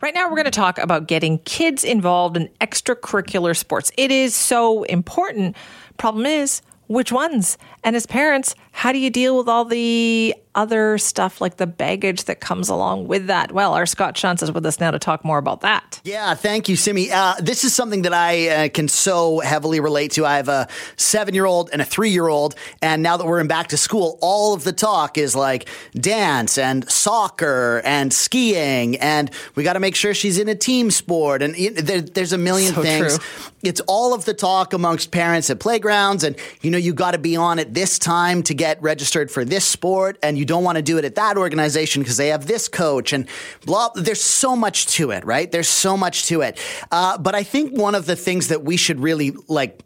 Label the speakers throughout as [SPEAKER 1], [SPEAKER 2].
[SPEAKER 1] Right now, we're going to talk about getting kids involved in extracurricular sports. It is so important. Problem is, which ones? And as parents, how do you deal with all the other stuff like the baggage that comes along with that? Well, our Scott Shantz is with us now to talk more about that.
[SPEAKER 2] Yeah, thank you, Simi. Uh, this is something that I uh, can so heavily relate to. I have a seven year old and a three year old. And now that we're in back to school, all of the talk is like dance and soccer and skiing. And we got to make sure she's in a team sport. And there, there's a million
[SPEAKER 1] So
[SPEAKER 2] things.
[SPEAKER 1] true.
[SPEAKER 2] It's all of the talk amongst parents at playgrounds. And, you know, you got to be on at this time to get registered for this sport. And you don't want to do it at that organization because they have this coach and blah. There's so much to it, right? There's so much to it. Uh, but I think one of the things that we should really like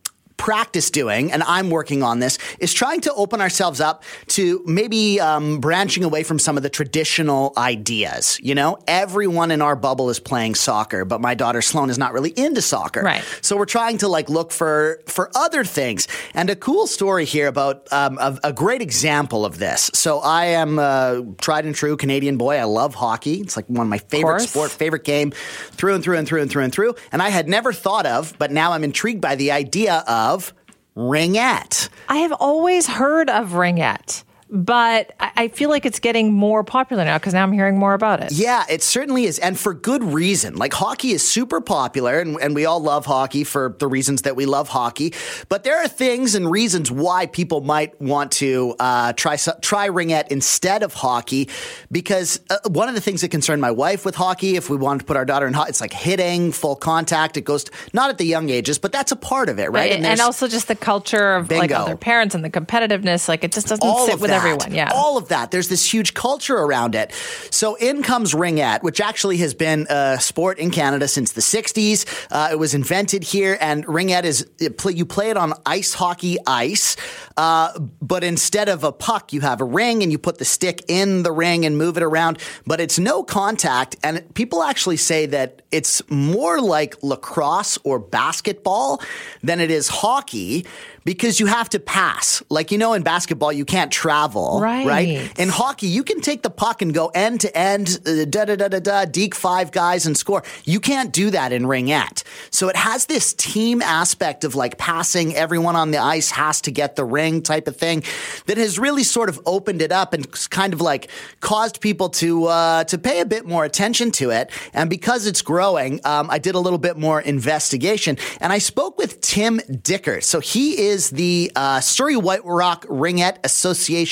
[SPEAKER 2] practice doing, and I'm working on this, is trying to open ourselves up to maybe um, branching away from some of the traditional ideas. You know, everyone in our bubble is playing soccer, but my daughter Sloan is not really into soccer.
[SPEAKER 1] Right.
[SPEAKER 2] So we're trying to like look for for other things. And a cool story here about um, a, a great example of this. So I am a tried and true Canadian boy. I love hockey. It's like one of my favorite
[SPEAKER 1] course.
[SPEAKER 2] sport, favorite game, through and through and through and through and through. And I had never thought of, but now I'm intrigued by the idea of ringette.
[SPEAKER 1] I have always heard of ringette, but I feel like it's getting more popular now because now I'm hearing more about it.
[SPEAKER 2] Yeah, it certainly is. And for good reason. Like hockey is super popular and, and we all love hockey for the reasons that we love hockey. But there are things and reasons why people might want to uh, try, try ringette instead of hockey. Because uh, one of the things that concerned my wife with hockey, if we wanted to put our daughter in hockey, it's like hitting, full contact. It goes to, not at the young ages, but that's a part of it, right?
[SPEAKER 1] And,
[SPEAKER 2] there's-
[SPEAKER 1] also just the culture of like other parents and the competitiveness. Like it just doesn't
[SPEAKER 2] all
[SPEAKER 1] sit with. Everyone. Yeah.
[SPEAKER 2] All of that. There's this huge culture around it. So in comes ringette, which actually has been a sport in Canada since the 60s. Uh, it was invented here, and ringette is it play, you play it on ice hockey ice, uh, but instead of a puck, you have a ring, and you put the stick in the ring and move it around. But it's no contact, and people actually say that it's more like lacrosse or basketball than it is hockey. Because you have to pass. Like, you know, in basketball, you can't travel.
[SPEAKER 1] Right.
[SPEAKER 2] Right. In hockey, you can take the puck and go end to end, uh, da da da da da, deke five guys and score. You can't do that in ringette. So it has this team aspect of like passing, everyone on the ice has to get the ring type of thing that has really sort of opened it up and kind of like caused people to uh, to pay a bit more attention to it. And because it's growing, um, I did a little bit more investigation and I spoke with Tim Dickert. So he is the uh, Surrey White Rock Ringette Association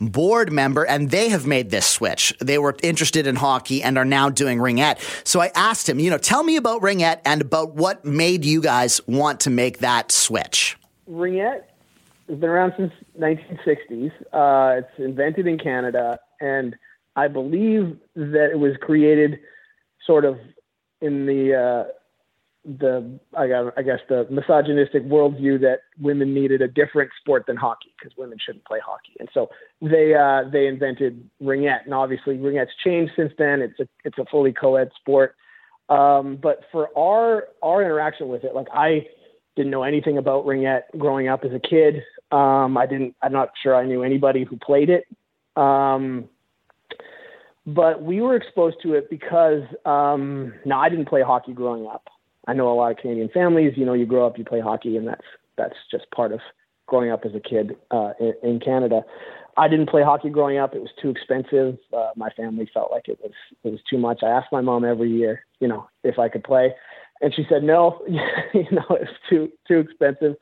[SPEAKER 2] board member, and they have made this switch. They were interested in hockey and are now doing ringette. So I asked him, you know, tell me about ringette and about what made you guys want to make that switch.
[SPEAKER 3] Ringette has been around since 1960s. Uh, it's invented in Canada, and I believe that it was created sort of in the uh, the I, got, I guess the misogynistic worldview that women needed a different sport than hockey because women shouldn't play hockey, and so they uh, they invented ringette, and obviously ringette's changed since then. It's a it's a fully co-ed sport, um, but for our our interaction with it, like I didn't know anything about ringette growing up as a kid. Um, I didn't. I'm not sure I knew anybody who played it. Um, but we were exposed to it because um, no, I didn't play hockey growing up. I know a lot of Canadian families. You know, you grow up, you play hockey, and that's that's just part of growing up as a kid uh, in, in Canada. I didn't play hockey growing up; it was too expensive. Uh, my family felt like it was it was too much. I asked my mom every year, you know, if I could play, and she said no. you know, it's too too expensive.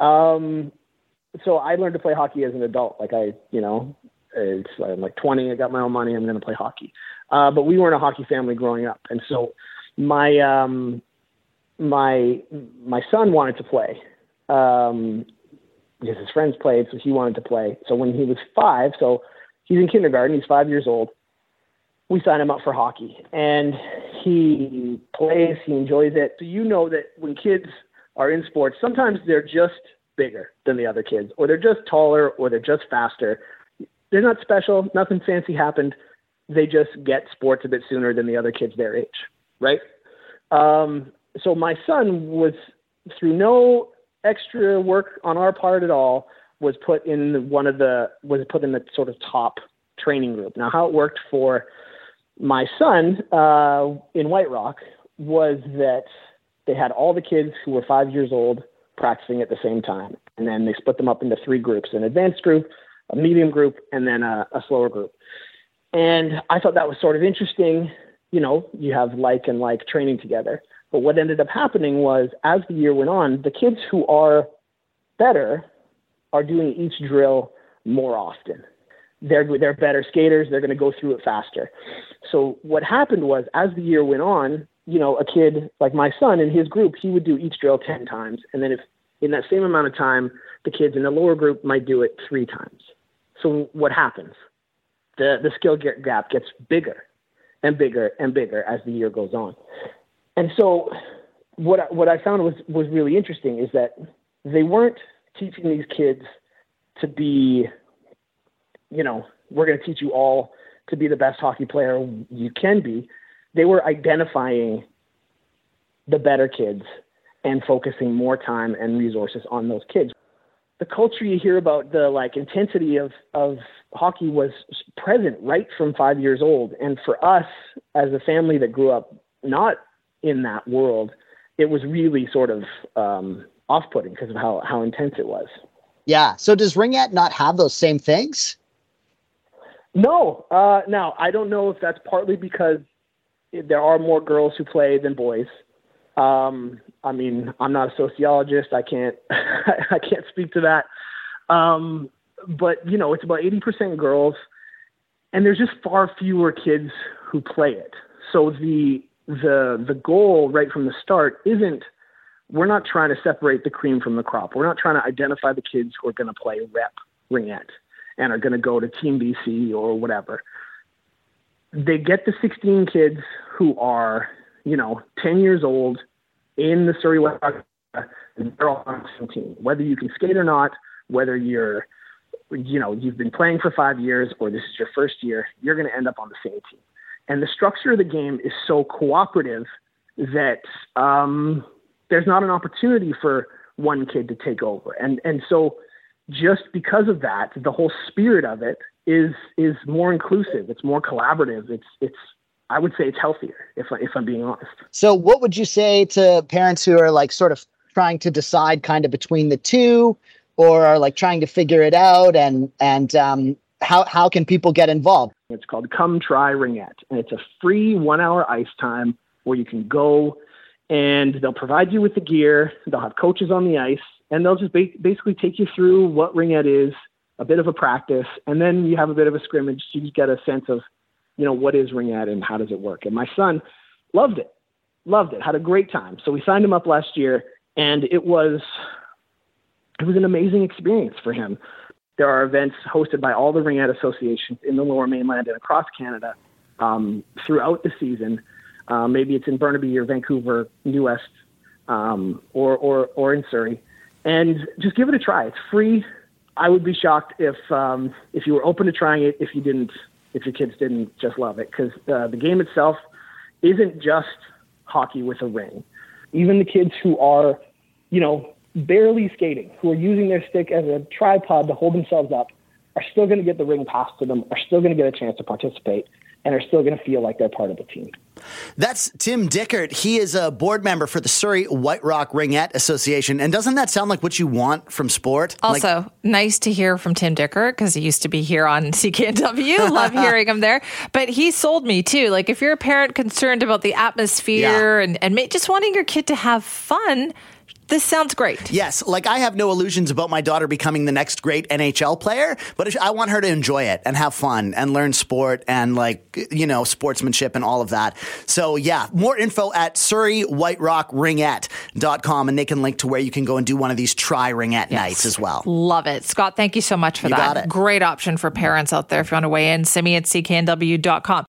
[SPEAKER 3] Um, so I learned to play hockey as an adult. Like I, you know, it's, I'm like 20. I got my own money. I'm going to play hockey. Uh, but we weren't a hockey family growing up, and so my um, my my son wanted to play um, because his friends played, so he wanted to play. So when he was five, so he's in kindergarten. He's five years old. we sign him up for hockey, and he plays. He enjoys it. So you know that when kids are in sports, sometimes they're just bigger than the other kids, or they're just taller, or they're just faster. They're not special. Nothing fancy happened. They just get sports a bit sooner than the other kids their age, right? Um, so my son was through no extra work on our part at all was put in one of the was put in the sort of top training group. Now, how it worked for my son uh, in White Rock was that they had all the kids who were five years old practicing at the same time, and then they split them up into three groups: an advanced group, a medium group, and then a, a slower group. And I thought that was sort of interesting. You know, you have like and like training together. But what ended up happening was, as the year went on, the kids who are better are doing each drill more often. They're they're better skaters. They're going to go through it faster. So what happened was, as the year went on, you know, a kid like my son in his group, he would do each drill ten times, and then if in that same amount of time, the kids in the lower group might do it three times. So what happens? The the skill gap gets bigger and bigger and bigger as the year goes on. And so what I, what I found was was really interesting is that they weren't teaching these kids to be, you know, we're going to teach you all to be the best hockey player you can be. They were identifying the better kids and focusing more time and resources on those kids. The culture you hear about the like intensity of of hockey was present right from 5 years old and for us as a family that grew up not in that world, it was really sort of um, off-putting because of how how intense it was.
[SPEAKER 2] Yeah. So does Ringette not have those same things?
[SPEAKER 3] No. Uh, now I don't know if that's partly because there are more girls who play than boys. Um, I mean, I'm not a sociologist. I can't I can't speak to that. Um, but you know, it's about 80% girls, and there's just far fewer kids who play it. So the the the goal right from the start isn't we're not trying to separate the cream from the crop. We're not trying to identify the kids who are going to play rep ringette and are going to go to Team BC or whatever. They get the 16 kids who are, you know, 10 years old in the Surrey West. They're all on the same team. Whether you can skate or not, whether you're, you know, you've been playing for five years or this is your first year, you're going to end up on the same team. And the structure of the game is so cooperative that um, there's not an opportunity for one kid to take over. And and so just because of that, the whole spirit of it is is more inclusive. It's more collaborative. It's it's I would say it's healthier if if I'm being honest.
[SPEAKER 2] So what would you say to parents who are like sort of trying to decide kind of between the two or are like trying to figure it out and and um, how how can people get involved?
[SPEAKER 3] It's called Come Try Ringette and it's a free 1 hour ice time where you can go and they'll provide you with the gear. They'll have coaches on the ice, and they'll just ba- basically take you through what ringette is, a bit of a practice, and then you have a bit of a scrimmage. So you get a sense of, you know, what is ringette and how does it work. And my son loved it, loved it, had a great time. So we signed him up last year, and it was it was an amazing experience for him. There are events hosted by all the ringette associations in the Lower Mainland and across Canada um, throughout the season uh, maybe it's in Burnaby or Vancouver, New West, um, or, or, or in Surrey. And just give it a try. It's free. I would be shocked if, um, if you were open to trying it, if you didn't, if your kids didn't just love it. Because uh, the game itself isn't just hockey with a ring. Even the kids who are, you know, barely skating, who are using their stick as a tripod to hold themselves up, are still going to get the ring passed to them, are still going to get a chance to participate, and are still going to feel like they're part of the team.
[SPEAKER 2] That's Tim Dickert. He is a board member for the Surrey White Rock Ringette Association. And doesn't that sound like what you want from sport?
[SPEAKER 1] Also,
[SPEAKER 2] like-
[SPEAKER 1] nice to hear from Tim Dickert because he used to be here on CKNW. Love hearing him there. But he sold me too. Like, if you're a parent concerned about the atmosphere yeah. and, and just wanting your kid to have fun, this sounds great.
[SPEAKER 2] Yes, like I have no illusions about my daughter becoming the next great NHL player, but I want her to enjoy it and have fun and learn sport and like, you know, sportsmanship and all of that. So yeah, more info at surreywhiterockringette.com and they can link to where you can go and do one of these try ringette yes. nights as well.
[SPEAKER 1] Love it. Scott, thank you so much for you that. Great option for parents out there if you want to weigh in. Send me at cknw.com.